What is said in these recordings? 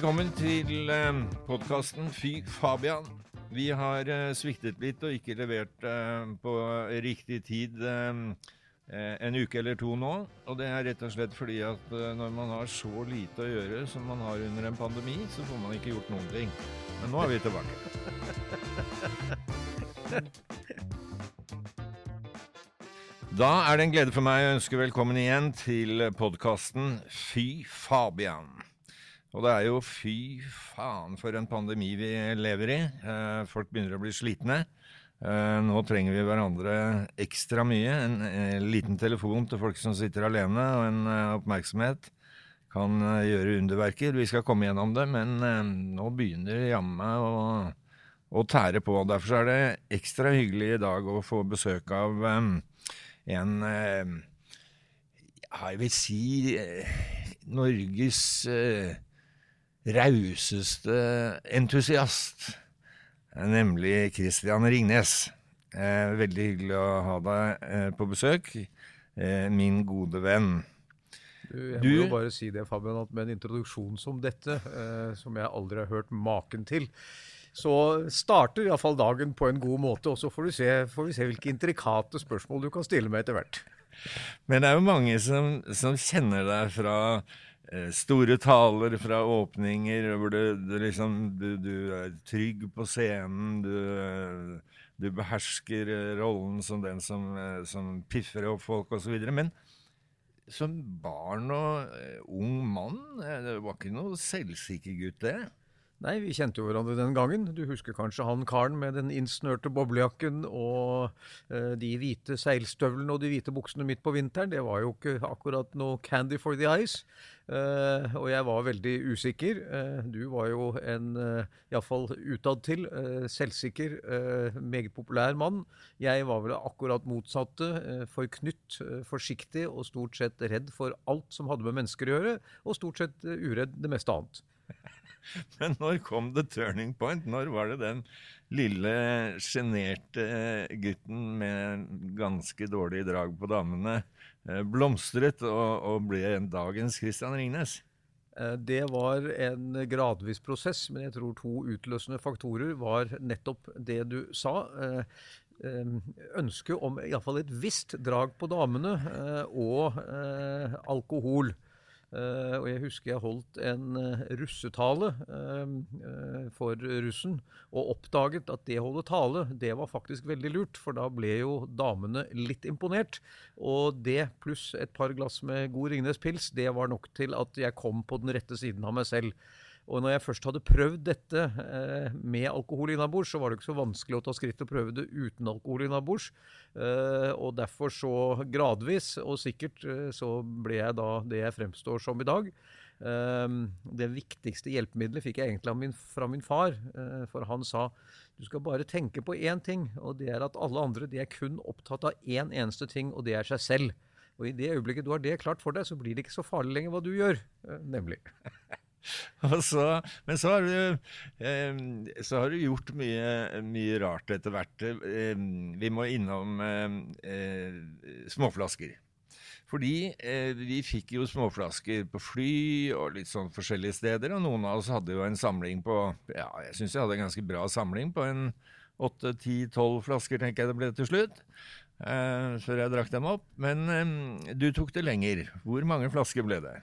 Velkommen til podkasten Fy Fabian. Vi har eh, sviktet litt og ikke levert eh, på riktig tid eh, en uke eller to nå. Og det er rett og slett fordi at når man har så lite å gjøre som man har under en pandemi, så får man ikke gjort noen ting. Men nå er vi tilbake. Da er det en glede for meg å ønske velkommen igjen til podkasten Fy Fabian. Og det er jo fy faen for en pandemi vi lever i. Eh, folk begynner å bli slitne. Eh, nå trenger vi hverandre ekstra mye. En, en liten telefon til folk som sitter alene, og en uh, oppmerksomhet kan uh, gjøre underverker. Vi skal komme gjennom det, men uh, nå begynner jammen å, å tære på. Derfor er det ekstra hyggelig i dag å få besøk av um, en jeg vil si Norges rauseste entusiast, nemlig Christian Ringnes. Eh, veldig hyggelig å ha deg eh, på besøk, eh, min gode venn. Du, jeg må jo bare si det, Fabian, at med en introduksjon som dette, eh, som jeg aldri har hørt maken til, så starter iallfall dagen på en god måte. Og så får, se, får, vi se hvilke intrikate spørsmål du kan stille meg etter hvert. Men det er jo mange som, som kjenner deg fra store taler fra åpninger hvor du, du liksom du, du, er trygg på scenen. Du, du behersker eh, rollen som den som, eh, som piffer opp folk osv. Men som barn og ung mann, det var ikke noe selvsikker gutt, det? Nei, vi kjente jo hverandre den gangen. Du husker kanskje han karen med den innsnørte boblejakken og eh, de hvite seilstøvlene og de hvite buksene midt på vinteren. Det var jo ikke akkurat noe candy for the eyes. Eh, og jeg var veldig usikker. Eh, du var jo en uh, iallfall utadtil eh, selvsikker, eh, meget populær mann. Jeg var vel akkurat motsatte. Forknytt, forsiktig og stort sett redd for alt som hadde med mennesker å gjøre, og stort sett uredd det meste annet. Men når kom the turning point? Når var det den lille sjenerte gutten med ganske dårlig drag på damene eh, blomstret og, og ble dagens Christian Ringnes? Eh, det var en gradvis prosess, men jeg tror to utløsende faktorer var nettopp det du sa. Eh, ønsket om iallfall et visst drag på damene og alkohol. Uh, og jeg husker jeg holdt en uh, russetale uh, for russen, og oppdaget at det å holde tale, det var faktisk veldig lurt. For da ble jo damene litt imponert. Og det pluss et par glass med god Ringnes pils, det var nok til at jeg kom på den rette siden av meg selv. Og når jeg først hadde prøvd dette eh, med alkohol innabords, så var det ikke så vanskelig å ta skritt og prøve det uten alkohol innabords. Eh, og derfor så gradvis og sikkert eh, så ble jeg da det jeg fremstår som i dag. Eh, det viktigste hjelpemiddelet fikk jeg egentlig min, fra min far, eh, for han sa du skal bare tenke på én ting, og det er at alle andre de er kun opptatt av én eneste ting, og det er seg selv. Og i det øyeblikket du har det klart for deg, så blir det ikke så farlig lenger hva du gjør, eh, nemlig. Så, men så har, du, eh, så har du gjort mye, mye rart etter hvert. Eh, vi må innom eh, småflasker. Fordi vi fikk jo småflasker på fly og litt sånn forskjellige steder. Og noen av oss hadde jo en samling på Ja, jeg syns jeg hadde en ganske bra samling på en åtte, ti, tolv flasker, tenker jeg det ble til slutt. Før jeg drakk dem opp. Men du tok det lenger. Hvor mange flasker ble det?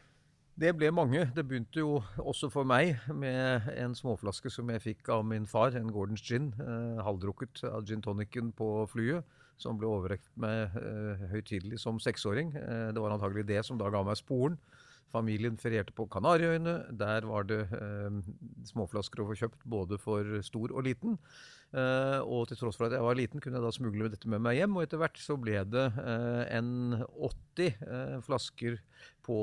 Det ble mange. Det begynte jo også for meg med en småflaske som jeg fikk av min far, en Gordons gin, eh, halvdrukket av gin tonicen på flyet, som ble overrekt meg eh, høytidelig som seksåring. Eh, det var antagelig det som da ga meg sporen. familien ferierte på Kanariøyene. Der var det eh, småflasker å få kjøpt både for stor og liten. Eh, og til tross for at jeg var liten, kunne jeg da smugle dette med meg hjem. Og etter hvert så ble det eh, en 80 uh, flasker på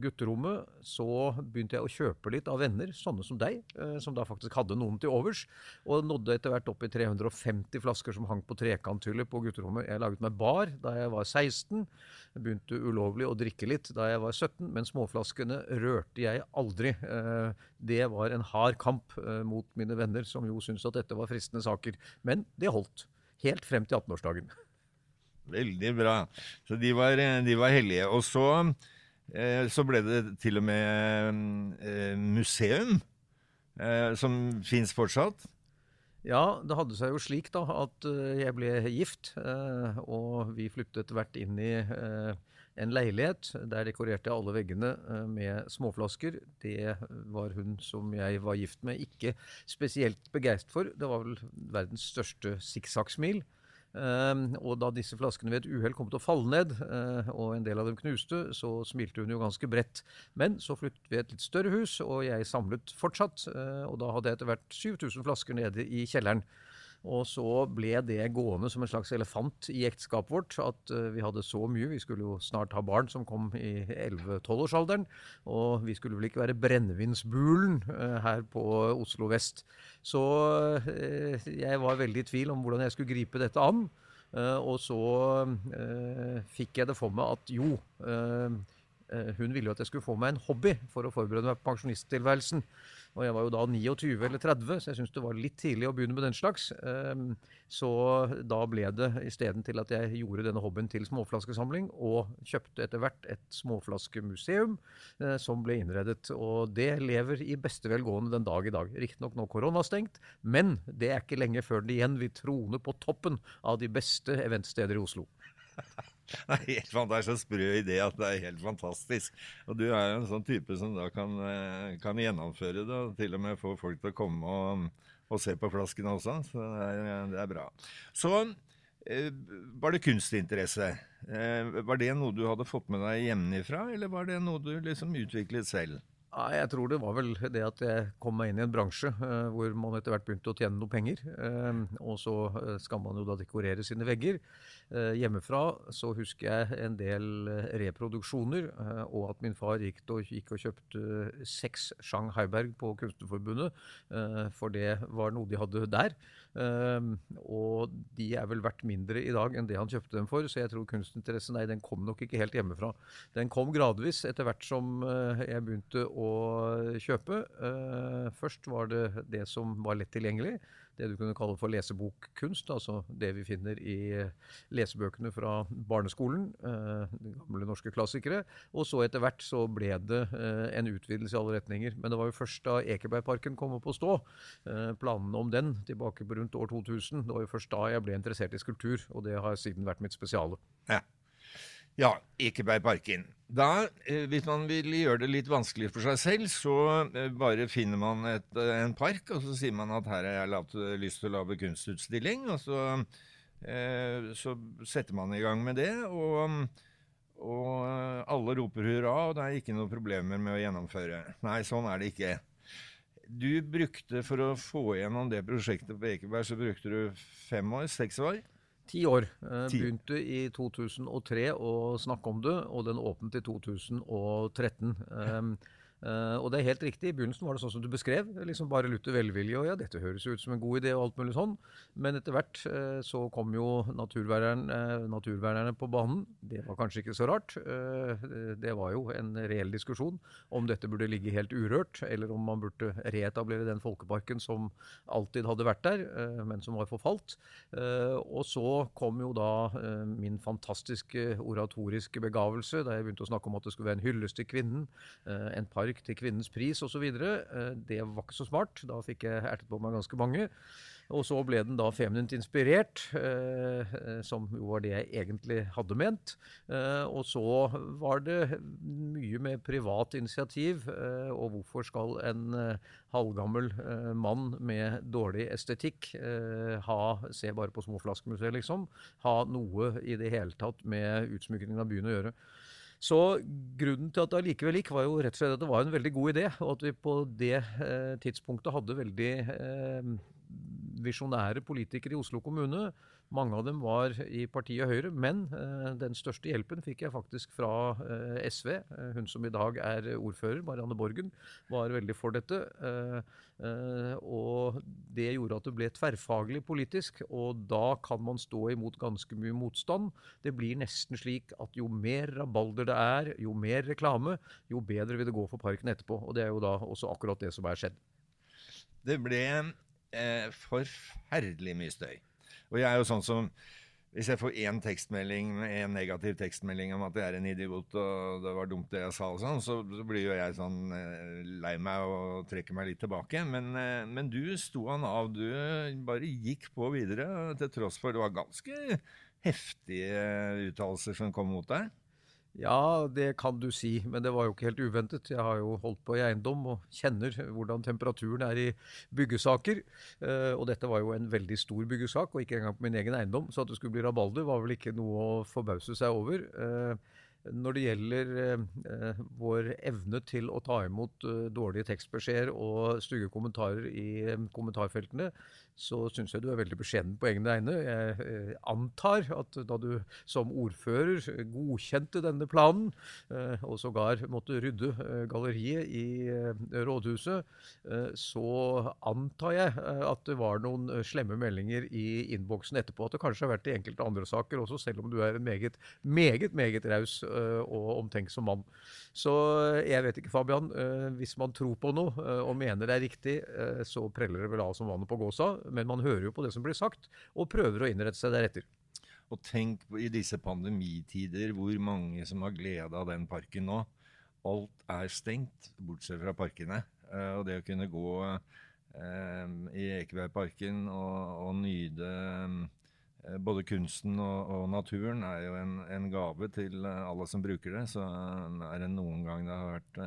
gutterommet. Så begynte jeg å kjøpe litt av venner, sånne som deg, som da faktisk hadde noen til overs. Og nådde etter hvert opp i 350 flasker som hang på trekanthyller på gutterommet. Jeg laget meg bar da jeg var 16. Jeg begynte ulovlig å drikke litt da jeg var 17, men småflaskene rørte jeg aldri. Det var en hard kamp mot mine venner, som jo syntes at dette var fristende saker. Men det holdt. Helt frem til 18-årsdagen. Veldig bra. Så de var, de var hellige. Og så, eh, så, ble det til og med eh, museum, eh, som fins fortsatt. Ja, det hadde seg jo slik da at eh, jeg ble gift, eh, og vi flyttet hvert inn i eh, en leilighet. Der dekorerte jeg alle veggene eh, med småflasker. Det var hun som jeg var gift med, ikke spesielt begeistret for. Det var vel verdens største sikksakksmil. Um, og da disse flaskene ved et uhell kom til å falle ned, uh, og en del av dem knuste, så smilte hun jo ganske bredt. Men så flyttet vi et litt større hus, og jeg samlet fortsatt. Uh, og da hadde jeg etter hvert 7000 flasker nede i kjelleren. Og så ble det gående som en slags elefant i ekteskapet vårt. At uh, vi hadde så mye. Vi skulle jo snart ha barn som kom i 11-12-årsalderen. Og vi skulle vel ikke være brennevinsbulen uh, her på Oslo vest. Så uh, jeg var veldig i tvil om hvordan jeg skulle gripe dette an. og så fikk jeg det for meg at jo hun ville jo at jeg skulle få meg en hobby for å forberede meg på pensjonisttilværelsen. Og jeg var jo da 29 eller 30, så jeg syns det var litt tidlig å begynne med den slags. Ehm, så da ble det isteden til at jeg gjorde denne hobbyen til småflaskesamling, og kjøpte etter hvert et småflaskemuseum eh, som ble innredet. Og det lever i beste velgående den dag i dag. Riktignok nå koronastengt, men det er ikke lenge før det igjen vil trone på toppen av de beste eventsteder i Oslo. Det er, helt, fantastisk, så sprø idé at det er helt fantastisk. Og du er jo en sånn type som da kan, eh, kan gjennomføre det, og til og med få folk til å komme og, og se på flaskene også. Så det er, det er bra. Så eh, var det kunstinteresse. Eh, var det noe du hadde fått med deg hjemmefra, eller var det noe du liksom utviklet selv? Nei, Jeg tror det var vel det at jeg kom meg inn i en bransje uh, hvor man etter hvert begynte å tjene noe penger. Uh, og så uh, skal man jo da dekorere sine vegger. hjemmefra så husker jeg en del reproduksjoner, og at min far gikk og, gikk og kjøpte seks Chang Heiberg på Kunstnerforbundet, for det var noe de hadde der. Og de er vel verdt mindre i dag enn det han kjøpte dem for, så jeg tror kunstinteressen nei, den kom nok ikke helt hjemmefra. Den kom gradvis etter hvert som jeg begynte å kjøpe. Eh, først var det det som var lett tilgjengelig. Det du kunne kalle for lesebokkunst. Altså det vi finner i lesebøkene fra barneskolen. De gamle norske klassikere. Og så etter hvert så ble det eh, en utvidelse i alle retninger. Men det var jo først da Ekebergparken kom opp å stå, planene om den tilbake på rundt år 2000, det var jo først da jeg ble interessert i skulptur. Og det har siden vært mitt spesiale. Ja. Ja, Ekebergparken. Da, eh, hvis man vil gjøre det litt vanskelig for seg selv, så eh, bare finner man et, eh, en park, og så sier man at her har jeg lyst til å lage kunstutstilling. Og så, eh, så, setter man i gang med det, og, og alle roper hurra, og det er ikke noen problemer med å gjennomføre. Nei, sånn er det ikke. Du brukte, for å få gjennom det prosjektet på Ekeberg, så brukte du fem år? Seks år? Ti år. Eh, begynte i 2003 å snakke om det, og den åpnet i 2013. Uh, og det er helt riktig. I begynnelsen var det sånn som du beskrev. liksom Bare lutter velvilje og ja, dette høres ut som en god idé og alt mulig sånn. Men etter hvert uh, så kom jo naturverneren, uh, naturvernerne på banen. Det var kanskje ikke så rart. det var jo en reell diskusjon om dette burde ligge helt urørt, eller om man burde reetablere den folkeparken som alltid hadde vært der, men som var forfalt. og så kom jo da min fantastiske oratoriske begavelse da jeg begynte å snakke om at det skulle være en hyllest til kvinnen. en par park til Kvinnens pris osv. Eh, det var ikke så smart. Da fikk jeg ertet på meg ganske mange. Og så ble den da feminint inspirert, eh, eh, som jo var det jeg egentlig hadde ment. Og så var det mye med privat initiativ. Og hvorfor skal en halvgammel mann med dårlig estetikk ha Se bare på Småflaskemuseet, liksom. Ha noe i det hele tatt med utsmykningen av byen å gjøre. Så grunnen til at det allikevel gikk, var jo rett og slett at det var en veldig god idé. Og at vi på det eh, tidspunktet hadde veldig eh, visjonære politikere i Oslo kommune. Mange av dem var i partiet Høyre, men eh, den største hjelpen fikk jeg faktisk fra eh, SV. Eh, hun som i dag er ordfører, Marianne Borgen, var veldig for dette. Og det gjorde at det ble tverrfaglig politisk, og da kan man stå imot ganske mye motstand. Det blir nesten slik at jo mer rabalder det er, jo mer reklame, jo bedre vil det gå for parken etterpå. Og det er jo da også akkurat det som er skjedd. Det ble eh, forferdelig mye støy. Og jeg er jo sånn som hvis jeg får én tekstmelding, en negativ tekstmelding om at jeg er en idiot og det var dumt det jeg sa, og sånn, så, så blir jo jeg sånn eh, lei meg og trekker meg litt tilbake. Men, eh, men du sto han av. Du bare gikk på videre, til tross for det var ganske heftige uttalelser som kom mot deg. Ja, det kan du si, men det var jo ikke helt uventet. Jeg har jo holdt på i eiendom og kjenner hvordan temperaturen er i byggesaker. Eh, og dette var jo en veldig stor byggesak, og ikke engang på min egen eiendom. Så at det skulle bli rabalder, var vel ikke noe å forbause seg over. Eh, når det gjelder eh, vår evne til å ta imot dårlige tekstbeskjeder og stygge kommentarer i kommentarfeltene, så syns jeg du er veldig beskjeden på egne vegne. Jeg eh, antar at da du som ordfører godkjente denne planen, eh, og sågar måtte rydde eh, galleriet i rådhuset, så antar jeg at det var noen slemme meldinger i innboksen etterpå. At det kanskje har vært i enkelte andre saker også, selv om du er en meget, meget, meget raus og omtenksom mann. Så jeg vet ikke, Fabian. Hvis man tror på noe og mener det er riktig, så preller det vel av som vannet på gåsa men man hører jo på det som blir sagt, og prøver å innrette seg deretter. Og tenk i disse pandemitider hvor mange som har glede av den parken nå. Alt er stengt, bortsett fra parkene. Og det å kunne gå i Ekebergparken og, og nyte både kunsten og, og, naturen er jo en, en, gave til alle som bruker det. Så er det noen gang det har vært,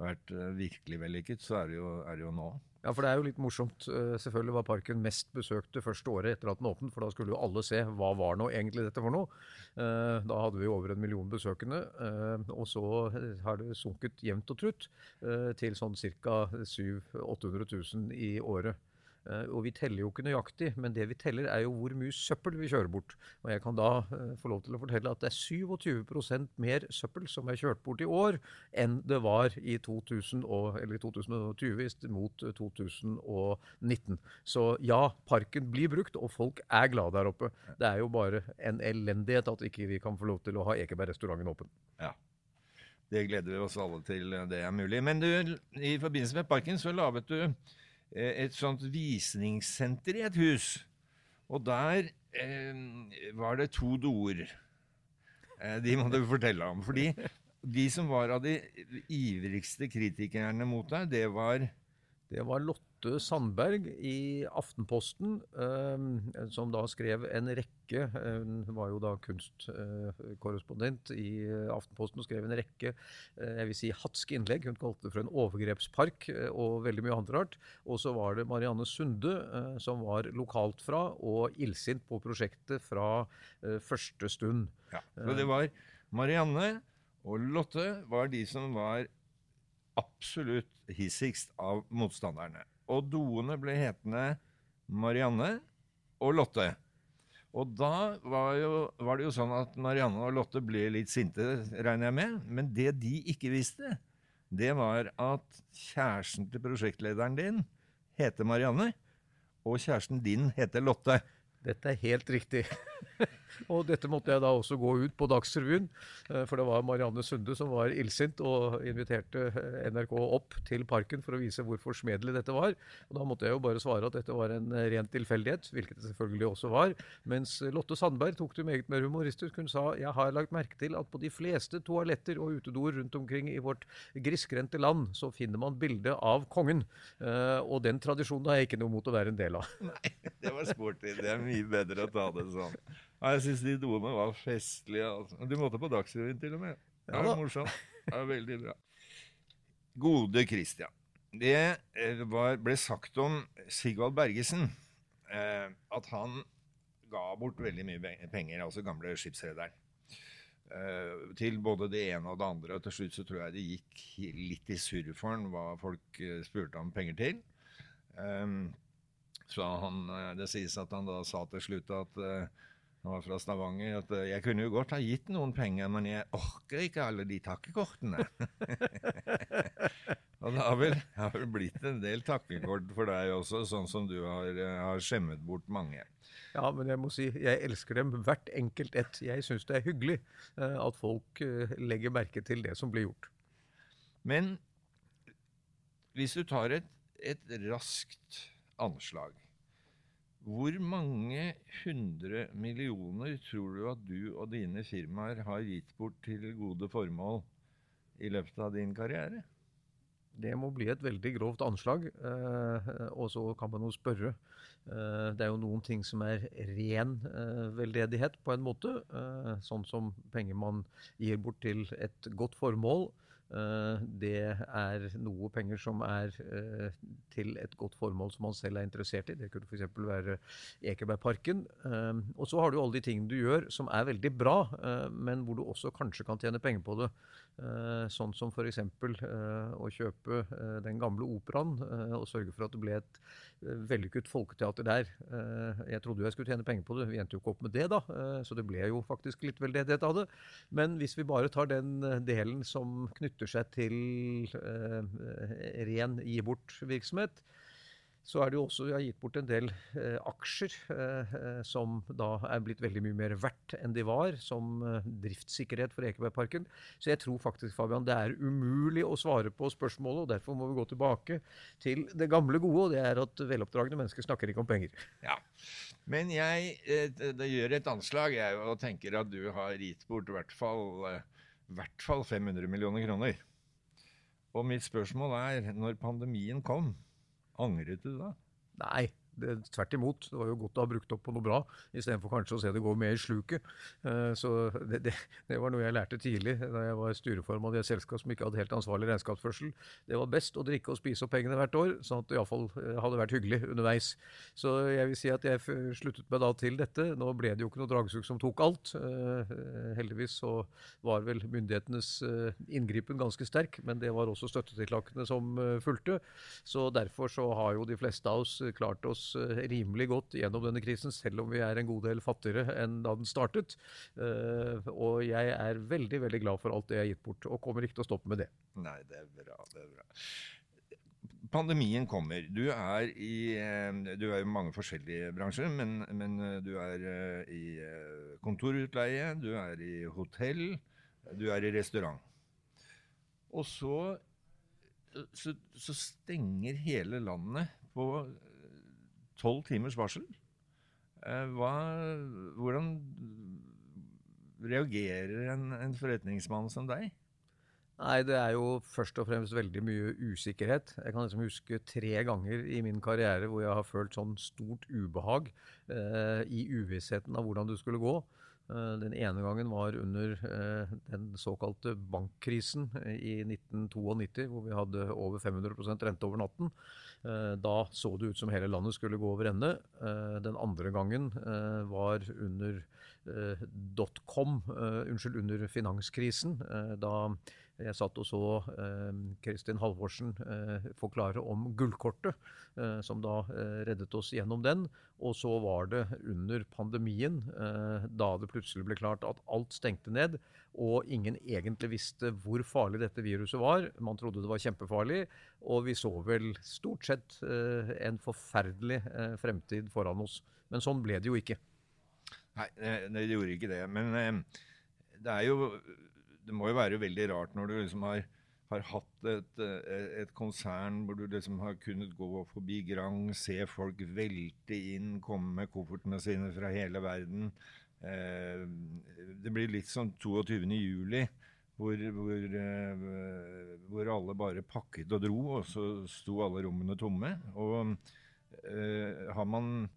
vært virkelig vellykket, så er det jo, er det jo nå. Ja, for det er jo litt morsomt. Eh, selvfølgelig var parken mest besøkte første året etter at den åpnet, for da skulle jo alle se hva var nå egentlig dette for noe. Eh, da hadde vi over en million besøkende, eh, og så har det sunket jevnt og trutt til sånn ca. 700 800 000 i året. Eh, og vi teller jo ikke nøyaktig, men det vi teller er jo hvor mye søppel vi kjører bort. Og jeg kan da uh, få lov til å fortelle at det er 27% mer søppel som er kjørt bort i år enn det var i 2000 og, eller 2020 mot 2019. Så ja, parken blir brukt, og folk er glade der oppe. Det er jo bare en elendighet at ikke vi kan få lov til å ha Ekeberg-restauranten åpen. Ja. Det gleder vi oss alle til, det er mulig. Men du, i forbindelse med parken så laget du Eh, et sånt visningssenter i et hus. Og der eh, var det to doer. Eh, de må du fortelle om. Fordi de som var av de ivrigste kritikerne mot deg, det var Det var Lotte Lotte Sandberg i Aftenposten, eh, som da skrev en rekke eh, Hun var jo da kunstkorrespondent i eh, Aftenposten og skrev en rekke jeg vil si hatske innlegg. Hun kalte det for en overgrepspark og veldig mye annet rart. Og så var det Marianne Sunde, som var lokalt fra og illsint på prosjektet fra første stund. Ja, så det var Marianne og Lotte var de som var absolutt hissigst av motstanderne. Og doene ble hetende Marianne og Lotte. Og da var, jo, var, det jo sånn at Marianne og Lotte ble litt sinte, regner jeg med. Men det de ikke visste, det var at kjæresten til prosjektlederen din heter Marianne, og kjæresten din heter Lotte. Dette er helt riktig. og dette måtte jeg da også gå ut på Dagsrevyen, eh, for det var Marianne Sunde som var illsint og inviterte eh, NRK opp til Parken for å vise hvor forsmedelig dette var. Og da måtte jeg jo bare svare at dette var en eh, ren tilfeldighet, hvilket det selvfølgelig også var. Mens Lotte Sandberg tok det meget mer humoristisk. Hun sa jeg har lagt merke til at på de fleste toaletter og utedoer rundt omkring i vårt grisgrendte land, så finner man bilde av kongen. Og den tradisjonen har jeg ikke noe mot å være en del av. Nei, det var sporty. Det er mye bedre å ta det sånn. Ja, jeg syns de doene var festlige. Altså. Du måtte på Dagsrevyen til og med. Det er ja, morsomt. Det er veldig bra. Gode Christian. Det eh, var, ble sagt om Sigvald Bergesen eh, at han ga bort veldig mye penger, altså gamle skipsrederen. eh, til både det ene og det andre. Og til slutt så tror jeg det gikk litt i surr for han hva folk eh, spurte om penger til. Eh, så han, eh, det sies at han da sa til slutt at uh, han var fra Stavanger, at uh, jeg kunne jo godt ha gitt noen penger, men jeg orker ikke alle de takkekortene. og det har vel, har vel, blitt en del takkekort for deg også, sånn som du har, har skjemmet bort mange. Ja, men jeg må si jeg elsker dem hvert enkelt ett. Jeg syns det er hyggelig uh, at folk legger merke til det som blir gjort. Men hvis du tar et, et raskt anslag hvor mange hundre millioner tror du at du og dine firmaer har gitt bort til gode formål i løpet av din karriere? Det må bli et veldig grovt anslag. Eh, og så kan man jo spørre. Eh, det er jo noen ting som er ren eh, veldedighet, på en måte. Sånn som penger man gir bort til et godt formål. Eh, det er noe penger som er eh, til et godt formål som man selv er interessert i. Det kunne f.eks. være Ekebergparken. Eh, og så har du alle de tingene du gjør som er veldig bra, men hvor du også kanskje kan tjene penger på det. Sånn som f.eks. å kjøpe den gamle operaen og sørge for at det ble et vellykket folketeater der. Jeg trodde jo jeg skulle tjene penger på det, vi endte jo ikke opp med det, da. Så det ble jo faktisk litt veldedighet av det. Men hvis vi bare tar den delen som knytter seg til eh, ren gi bort-virksomhet, så er det jo også vi har gitt bort en del eh, aksjer eh, som da er blitt veldig mye mer verdt enn de var, som eh, driftssikkerhet for Ekebergparken. Så jeg tror faktisk Fabian, det er umulig å svare på spørsmålet, og derfor må vi gå tilbake til det gamle gode, og det er at veloppdragne mennesker snakker ikke om penger. Ja, Men jeg eh, det gjør et anslag jeg, og tenker at du har gitt bort i hvert fall eh, hvert fall 500 millioner kroner. Og mitt spørsmål er, når pandemien kom, angret du da? Nei, tvert imot. Det var jo godt å ha brukt opp på noe bra, istedenfor kanskje å se det gå mer i sluket. Uh, så det, det, det, var noe jeg lærte tidlig da jeg var styreformann i et selskap som ikke hadde helt ansvarlig regnskapsførsel. Det var best å drikke og spise opp pengene hvert år, sånn at det iallfall eh, hadde vært hyggelig underveis. Så jeg vil si at jeg sluttet meg da til dette. Nå ble det jo ikke noe dragsug som tok alt. Uh, heldigvis så var vel myndighetenes inngripen ganske sterk, men det var også støttetiltakene som fulgte. Så derfor så har jo de fleste av oss klart oss Eh, rimelig godt gjennom denne krisen, selv om vi er en god del fattigere enn da den startet. Eh, og jeg er veldig veldig glad for alt det jeg har gitt bort, og kommer ikke til å stoppe med det. Nei, det er bra. det er bra. Pandemien kommer. Du er i eh, du er i mange forskjellige bransjer, men, men du er i kontorutleie, du er i hotell, du er i restaurant. Og så, så, så stenger hele landet på tolv timers varsel. Eh, hva, hvordan reagerer en, en, forretningsmann som deg? Nei, Det er jo først og fremst veldig mye usikkerhet. Jeg kan liksom huske tre ganger i min karriere hvor jeg har følt sånn stort ubehag eh, i uvissheten av hvordan det skulle gå. Eh, den ene gangen var under eh, den såkalte bankkrisen i 1992, hvor vi hadde over 500 rente over natten. Eh, da så det ut som hele landet skulle gå over ende. Den andre gangen var under dotcom, unnskyld, under finanskrisen. Da jeg satt og så eh, Kristin Halvorsen eh, forklare om gullkortet, eh, som da reddet oss gjennom den. Og så var det under pandemien, da det plutselig ble klart at alt stengte ned, og ingen egentlig visste hvor farlig dette viruset var. Man trodde det var kjempefarlig, og vi så vel stort sett en forferdelig fremtid foran oss. Men sånn ble det jo ikke. Nei, det gjorde ikke det. Men det er jo det må jo være veldig rart når du liksom har, har hatt et, eh, et, konsern hvor du liksom har kunnet gå forbi Grang, se folk velte inn, komme med koffertene sine fra hele verden. Eh, det blir litt som 22. juli, hvor, hvor, eh, hvor, alle bare pakket og dro, og så sto alle rommene tomme. Og eh, har man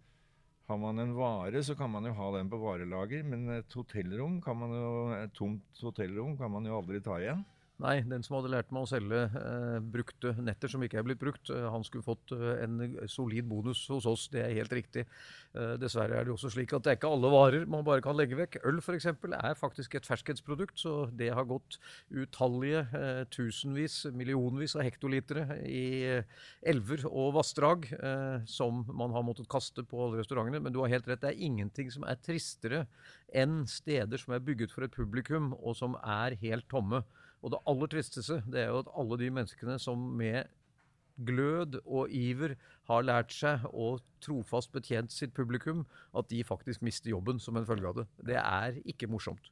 har man en vare, så kan man jo ha den på varelager, men et hotellrom kan man jo, et tomt hotellrom kan man jo aldri ta igjen. Nei, den som hadde lært meg å selge eh, brukte netter som ikke er blitt brukt, eh, han skulle fått eh, en solid bonus hos oss. Det er helt riktig. Eh, dessverre er det også slik at det er ikke alle varer man bare kan legge vekk. Øl f.eks. er faktisk et ferskhetsprodukt, så det har gått utallige eh, tusenvis, millionvis av hektolitere i elver og vassdrag som man har måttet kaste på alle restaurantene. Men du har helt rett, det er ingenting som er tristere enn steder som er bygget for et publikum, og som er helt tomme. Og det aller tristeste det er jo at alle de menneskene som med glød og iver har lært seg å trofast betjent sitt publikum, at de faktisk mister jobben som en følge av det. Det er ikke morsomt.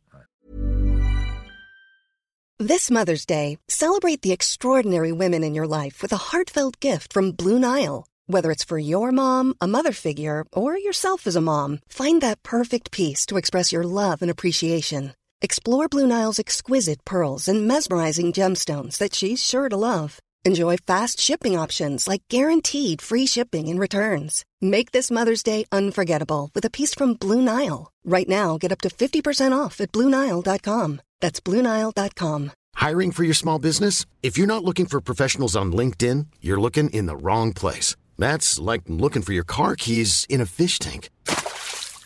This Mother's Day, celebrate the extraordinary women in your life with a heartfelt gift from Blue Nile. Whether it's for your mom, a mother figure, or yourself as a mom, find that perfect piece to express your love and appreciation. Explore Blue Nile's exquisite pearls and mesmerizing gemstones that she's sure to love. Enjoy fast shipping options like guaranteed free shipping and returns. Make this Mother's Day unforgettable with a piece from Blue Nile. Right now, get up to 50% off at BlueNile.com. That's BlueNile.com. Hiring for your small business? If you're not looking for professionals on LinkedIn, you're looking in the wrong place. That's like looking for your car keys in a fish tank.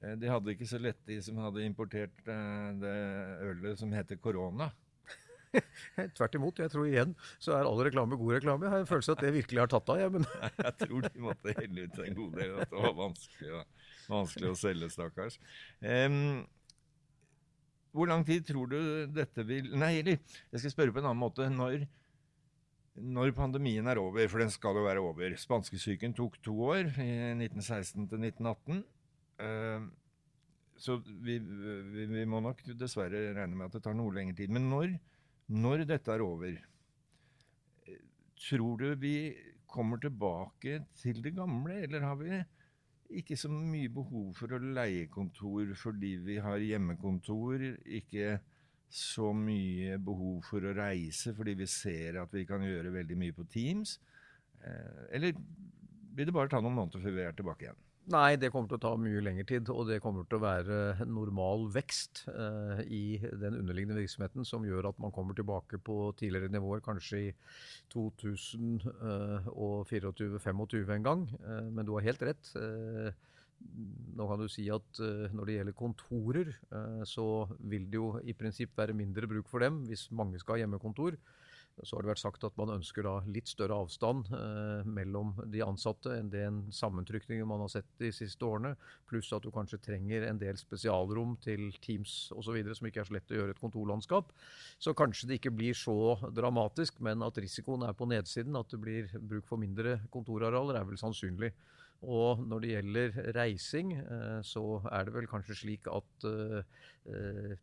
de hadde ikke så lett, de som hadde importert eh, det ølet som heter korona. Tvert imot. Jeg tror igjen så er all reklame god reklame. Jeg har en følelse at det virkelig har tatt av. Jeg, men... jeg tror de måtte helle ut en god del. At det var vanskelig, vanskelig å selge, stakkars. Um, hvor lang tid tror du dette vil Nei, eller jeg skal spørre på en annen måte. Når, når pandemien er over, for den skal jo være over Spanskesyken tok to år, i 1916 til 1918. Ehm, så vi, vi, vi, må nok dessverre regne med at det tar noe lengre tid. Men når, når dette er over, tror du vi kommer tilbake til det gamle, eller har vi ikke så mye behov for å leie kontor fordi vi har hjemmekontor? Ikke så mye behov for å reise fordi vi ser at vi kan gjøre veldig mye på Teams? Eh, eller vil det bare ta noen måneder før vi er tilbake igjen? Nei, det kommer til å ta mye lengre tid. Og det kommer til å være normal vekst eh, i den underliggende virksomheten som gjør at man kommer tilbake på tidligere nivåer, kanskje i 2024-2025 eh, en gang. Eh, men du har helt rett. Eh, nå kan du si at eh, når det gjelder kontorer, eh, så vil det jo i prinsipp være mindre bruk for dem hvis mange skal ha hjemmekontor. Så har det vært sagt at man ønsker da litt større avstand eh, mellom de ansatte enn den sammentrykningen man har sett de siste årene. Pluss at du kanskje trenger en del spesialrom til Teams osv. som ikke er så lett å gjøre et kontorlandskap. Så kanskje det ikke blir så dramatisk, men at risikoen er på nedsiden, at det blir bruk for mindre kontorarealer, er vel sannsynlig. Og når det gjelder reising, eh, så er det vel kanskje slik at uh,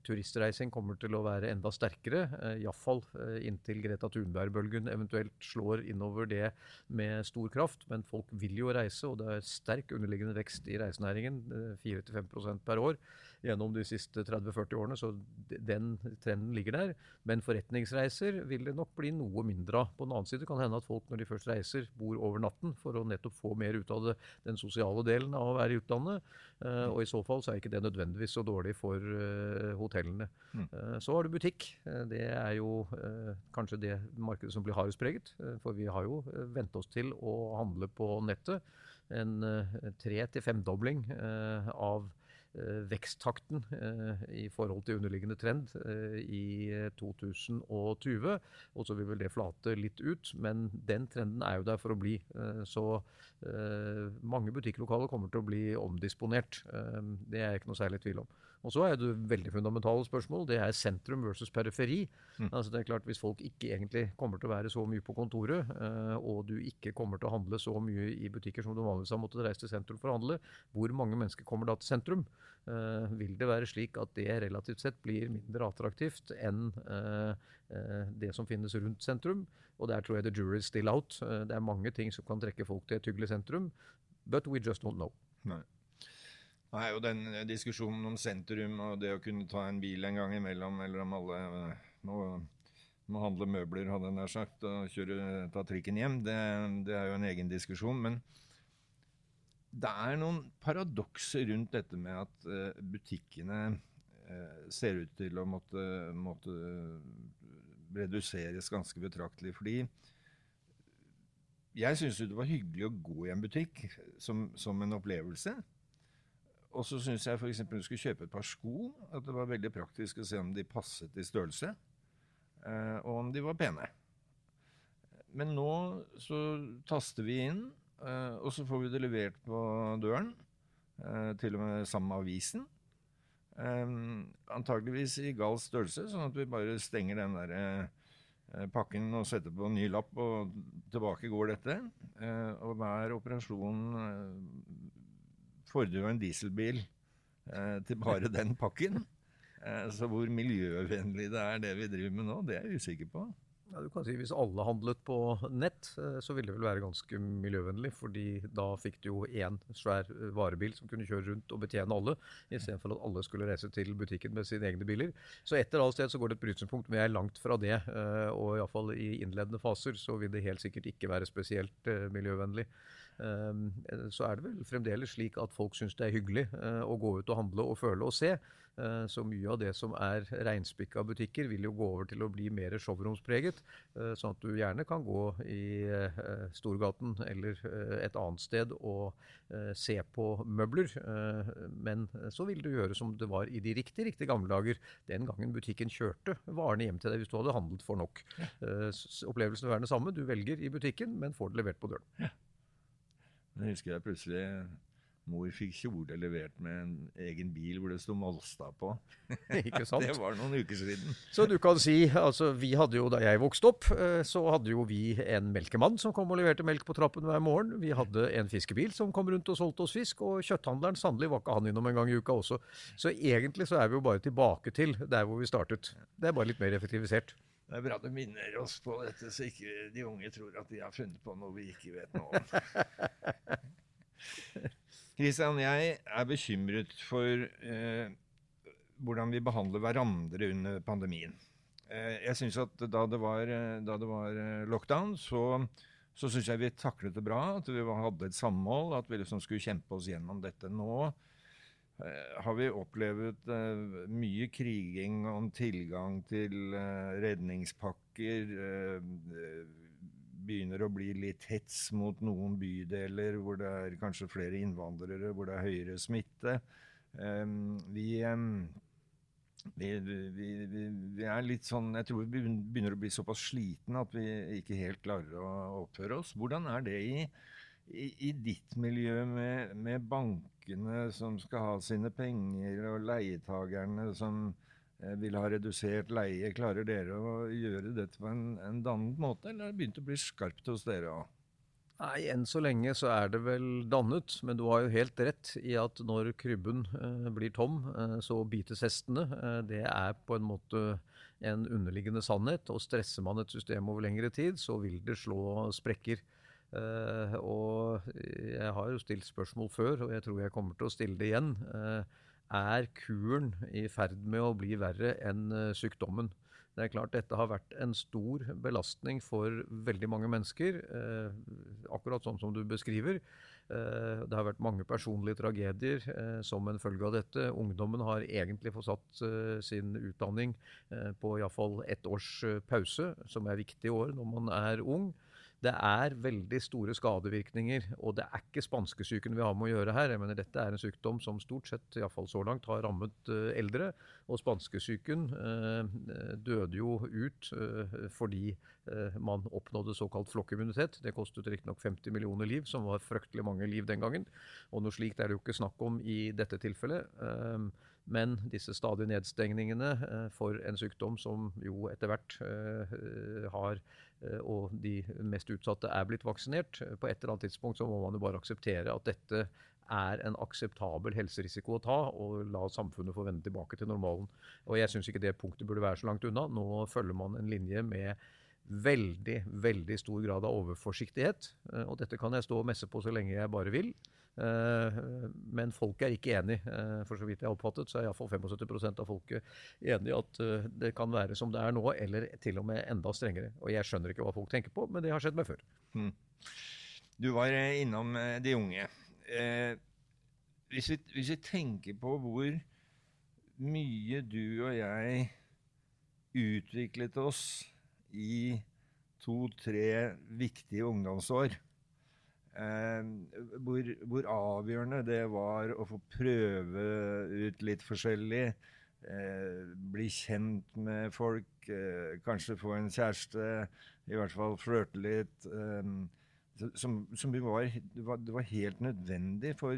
turistreising kommer til å være enda sterkere. Uh, Iallfall uh, inntil Greta Thunberg-bølgen eventuelt slår innover det med stor kraft. Men folk vil jo reise, og det er sterk underliggende vekst i reisenæringen. 4-5% per år gjennom de siste 30-40 årene, så den trenden ligger der. Men forretningsreiser vil det nok bli noe mindre av. På den annen side kan det hende at folk når de først reiser, bor over natten for å nettopp få mer ut av det, den sosiale delen av å være i utlandet. Uh, og i så fall så er ikke det nødvendigvis så dårlig for uh, hotellene. Mm. Uh, så har du butikk. det er jo kanskje det markedet som blir hardest preget. for vi har jo vent oss til å handle på nettet. En tre til femdobling av Eh, veksttakten eh, i forhold til underliggende trend eh, i 2020. Og så vil vel det flate litt ut, men den trenden er jo der for å bli. Så mange butikklokaler kommer til å bli omdisponert. Det er jeg ikke noe særlig tvil om. Og så er det veldig fundamentale spørsmål. Det er sentrum versus periferi. Mm. Altså det er klart Hvis folk ikke egentlig kommer til å være så mye på kontoret, uh, og du ikke kommer til å handle så mye i butikker som du vanligvis har måttet reise til sentrum for å handle, hvor mange mennesker kommer da til sentrum? Uh, vil det være slik at det relativt sett blir mindre attraktivt enn uh, det som finnes rundt sentrum? Og der tror jeg the jury is still out. det er mange ting som kan trekke folk til et hyggelig sentrum, but we just don't know. Nei. Nei, og den diskusjonen om sentrum og det å kunne ta en bil en gang imellom, eller om alle eh, må, må handle møbler, hadde jeg nær sagt, og kjøre, ta trikken hjem, det, det, er jo en egen diskusjon. Men det er noen paradokser rundt dette med at uh, butikkene ser ut til å måtte, måtte reduseres ganske betraktelig. Fordi jeg syns det var hyggelig å gå i en butikk som, som en opplevelse. Og så syns jeg f.eks. du skulle kjøpe et par sko, at det var veldig praktisk å se om de passet i størrelse, eh, og om de var pene. Men nå så taster vi inn, eh, og så får vi det levert på døren. Eh, til og med sammen med avisen. Antageligvis i gal størrelse, sånn at vi bare stenger den der eh, pakken og setter på en ny lapp, og tilbake går dette. Og hver operasjon fordrer jo en dieselbil eh, til bare den pakken. Eh, så hvor miljøvennlig det er det vi driver med nå, det er jeg usikker på. Ja, du kan si Hvis alle handlet på nett, eh, så ville det vel være ganske miljøvennlig. fordi da fikk du jo én svær eh, varebil som kunne kjøre rundt og betjene alle, istedenfor at alle skulle reise til butikken med sine egne biler. Så et eller annet sted så går det et brytningspunkt, men jeg er langt fra det. Eh, og iallfall i innledende faser så vil det helt sikkert ikke være spesielt miljøvennlig. Ehm, så er det vel fremdeles slik at folk syns det er hyggelig eh, å gå ut og handle og føle og se. Eh, så mye av det som er reinspikka butikker, vil jo gå over til å bli mer showromspreget. Eh, sånn at du gjerne kan gå i Storgaten eller et annet sted og se på møbler. Men så vil du gjøre som det var i de riktig, riktig gamle dager. Den gangen butikken kjørte varene hjem til deg hvis du hadde handlet for nok. Opplevelsen vil være den samme. Du velger i butikken, men får det levert på døren. Ja. Jeg husker jeg plutselig Mor fikk kjole levert med en egen bil hvor det sto Molstad på. Ikke sant? det var noen uker siden. Så du kan si, altså vi hadde jo da jeg vokste opp, eh, så hadde jo vi en melkemann som kom og leverte melk på trappen hver morgen. Vi hadde en fiskebil som kom rundt og solgte oss fisk, og kjøtthandleren sannelig var ikke han innom en gang i uka også. Så egentlig så er vi jo bare tilbake til der hvor vi startet. Det er bare litt mer effektivisert. Det er bra du minner oss på dette, så ikke de unge tror at de har funnet på noe vi ikke vet noe om. Kristian, jeg er bekymret for eh, hvordan vi behandler hverandre under pandemien. Eh, jeg synes at Da det var, da det var eh, lockdown, så, så syns jeg vi taklet det bra. At vi hadde et samhold, at vi liksom skulle kjempe oss gjennom dette. Nå Eh, har vi opplevd uh, mye kriging om tilgang til uh, redningspakker. Uh, begynner å bli litt hets mot noen bydeler hvor det er kanskje flere innvandrere, hvor det er høyere smitte. Um, vi, um, vi, vi, vi, er litt sånn Jeg tror vi begynner å bli såpass slitne at vi ikke helt klarer å oppføre oss. Hvordan er det i i, ditt miljø med, med, bankene som skal ha sine penger, og leietagerne som eh, vil ha redusert leie, klarer dere å gjøre dette på en, en dannet måte, eller har det begynt å bli skarpt hos dere òg? Nei, Enn så lenge så er det vel dannet, men du har jo helt rett i at når krybben eh, blir tom, eh, så bites hestene. Eh, det er på en måte en underliggende sannhet. og Stresser man et system over lengre tid, så vil det slå sprekker. Uh, og jeg har jo stilt spørsmål før, og jeg tror jeg kommer til å stille det igjen. Uh, er kuren i ferd med å bli verre enn uh, sykdommen? Det er klart Dette har vært en stor belastning for veldig mange mennesker, akkurat sånn som du beskriver. Det har vært mange personlige tragedier som en følge av dette. Ungdommen har egentlig fått satt sin utdanning på iallfall ett års pause, som er viktig i år når man er ung. Det er veldig store skadevirkninger, og det er ikke spanskesyken vi har med å gjøre her. Jeg mener Dette er en sykdom som stort sett, iallfall så langt, har rammet uh, eldre. Og spanskesyken eh, døde jo ut eh, fordi man oppnådde såkalt flokkimmunitet. Det kostet riktignok 50 millioner liv, som var fryktelig mange liv den gangen. Og noe slikt er det jo ikke snakk om i dette tilfellet. Men disse stadige nedstengningene for en sykdom som jo etter hvert har og de mest utsatte er blitt vaksinert. På et eller annet tidspunkt så må man jo bare akseptere at dette er en akseptabel helserisiko å ta, og la samfunnet få vende tilbake til normalen. Og Jeg syns ikke det punktet burde være så langt unna. Nå følger man en linje med veldig, veldig stor grad av overforsiktighet. Eh, og dette kan jeg stå og messe på så lenge jeg bare vil. Eh, men folk er ikke enig. Eh, for så vidt jeg har oppfattet, så er iallfall 75 av folket enig at det kan være som det er nå, eller til og med enda strengere. Og jeg skjønner ikke hva folk tenker på, men det har skjedd meg før. Mm. Du var innom de unge eh, hvis, vi, hvis, vi, tenker på hvor mye du og jeg utviklet oss i to-tre viktige ungdomsår eh, hvor, hvor, avgjørende det var å få prøve ut litt forskjellig. Eh, bli kjent med folk, eh, kanskje få en kjæreste, i hvert fall flørte litt. Eh, som, som var, det, var, helt nødvendig for,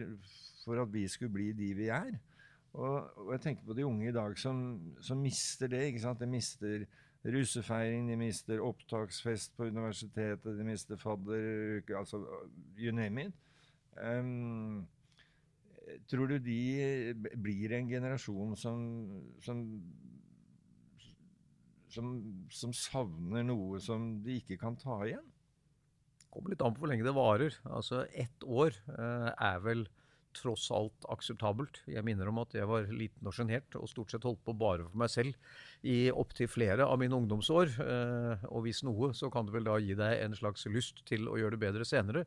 for, at vi skulle bli de vi er. Og, og jeg tenker på de unge i dag som, som mister det. ikke sant? De mister russefeiring, de mister opptaksfest på universitetet, de mister fadderuke altså You name it. Um, tror du de blir en generasjon som, som som, som savner noe som de ikke kan ta igjen? Det kommer litt an på hvor lenge det varer. Altså Ett år eh, er vel tross alt akseptabelt. Jeg minner om at jeg var liten og sjenert og stort sett holdt på bare for meg selv i opptil flere av mine ungdomsår. Eh, og hvis noe, så kan det vel da gi deg en slags lyst til å gjøre det bedre senere.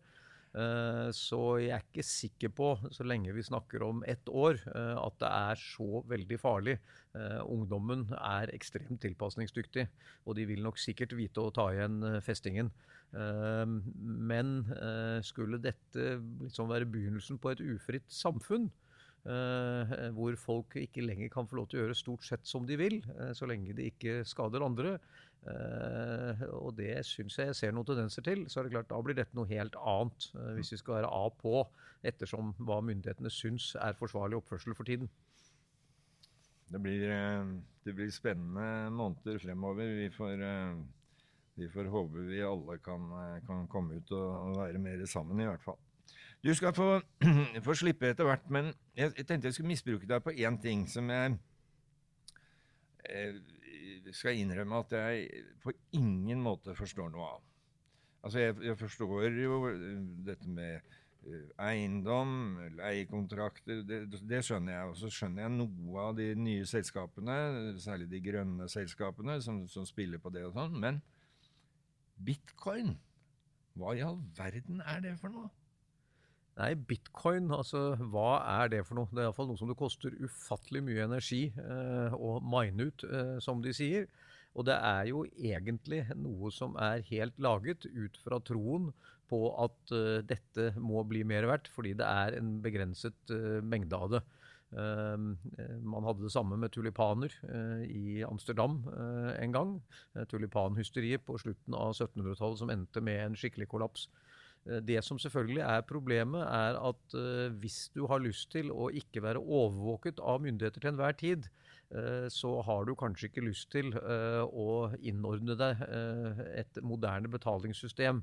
Eh, så jeg er ikke sikker på, så lenge vi snakker om ett år, eh, at det er så veldig farlig. Eh, ungdommen er ekstremt tilpasningsdyktig, og de vil nok sikkert vite å ta igjen festingen. Men skulle dette liksom være begynnelsen på et ufritt samfunn, hvor folk ikke lenger kan få lov til å gjøre stort sett som de vil, så lenge de ikke skader andre, Uh, og det syns jeg jeg ser noen tendenser til. Så er det klart, da blir dette noe helt annet, uh, hvis vi skal være av på, ettersom hva myndighetene syns er forsvarlig oppførsel for tiden. Det blir, uh, det blir spennende måneder fremover. Vi får, vi får håpe vi alle kan, kan komme ut og, og, være mer sammen, i hvert fall. Du skal få, få slippe etter hvert, men jeg, jeg, tenkte jeg skulle misbruke deg på én ting som jeg skal innrømme at jeg på ingen måte forstår noe av. Altså, jeg, jeg forstår jo eh, dette med uh, eiendom, leiekontrakter, det, det, skjønner jeg. Og så skjønner jeg noe av de nye selskapene, særlig de grønne selskapene, som, som spiller på det og sånn. Men bitcoin, hva i all verden er det for noe? Nei, bitcoin, altså hva er det for noe? Det er iallfall noe som det koster ufattelig mye energi eh, å mine ut, eh, som de sier. Og det er jo egentlig noe som er helt laget ut fra troen på at eh, dette må bli mer verdt, fordi det er en begrenset uh, mengde av det. Uh, man hadde det samme med tulipaner i Amsterdam en gang. tulipanhysteriet på slutten av 1700-tallet som endte med en skikkelig kollaps. Eh, det som selvfølgelig er problemet, er at uh, hvis du har lyst til å ikke være overvåket av myndigheter til enhver tid, uh, så har du kanskje ikke lyst til å innordne deg et moderne betalingssystem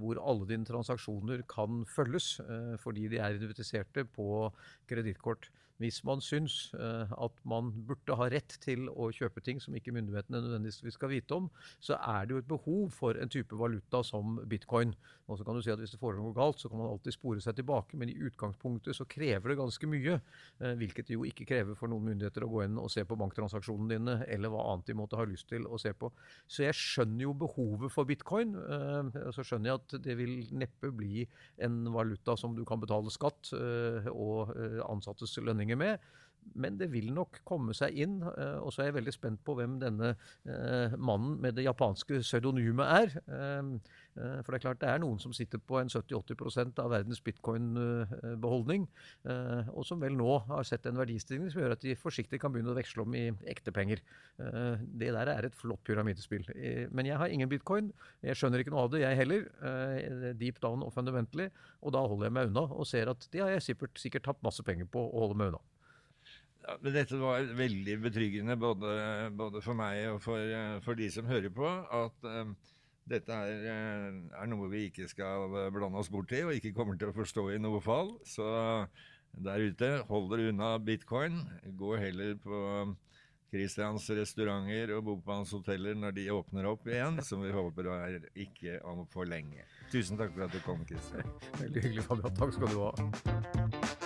hvor alle dine transaksjoner kan følges fordi de er identifiserte på kredittkort. Hvis man syns at man burde ha rett til å kjøpe ting som ikke myndighetene nødvendigvis skal vite om, så er det jo et behov for en type valuta som bitcoin. Og så kan du si at Hvis det foregår galt, så kan man alltid spore seg tilbake, men i utgangspunktet så krever det ganske mye. Eh, hvilket det jo ikke krever for noen myndigheter å gå inn og se på banktransaksjonene dine, eller hva annet de måtte ha lyst til å se på. Så jeg skjønner jo behovet for bitcoin. Eh, så skjønner jeg at det vil neppe bli en valuta som du kan betale skatt eh, og ansattes lønninger med. Men det vil nok komme seg inn. Eh, og så er jeg veldig spent på hvem denne eh, mannen med det japanske pseudonymet er. Eh, for det er klart det er noen som sitter på en 70-80 av verdens bitcoin-beholdning, og som vel nå har sett en verdistigning som gjør at de forsiktig kan begynne å veksle om i ekte penger. Det der er et flott pyramidespill. Men jeg har ingen bitcoin. Jeg skjønner ikke noe av det, jeg heller. Deep down og fundamentally. Og da holder jeg meg unna og ser at det har jeg sikkert, sikkert tapt masse penger på å holde meg unna. Ja, dette var veldig betryggende både, både for meg og for, eh, for, de som hører på, at um, dette er, er, noe vi ikke skal blande oss bort i, og ikke kommer til å forstå i noe fall. Så der ute, hold dere unna bitcoin. Gå heller på Christians restauranter og bo på hans hoteller når de åpner opp igjen, som vi håper er ikke om for lenge. Tusen takk for at du kom, Christian. Veldig hyggelig, Fabian. Takk skal du ha.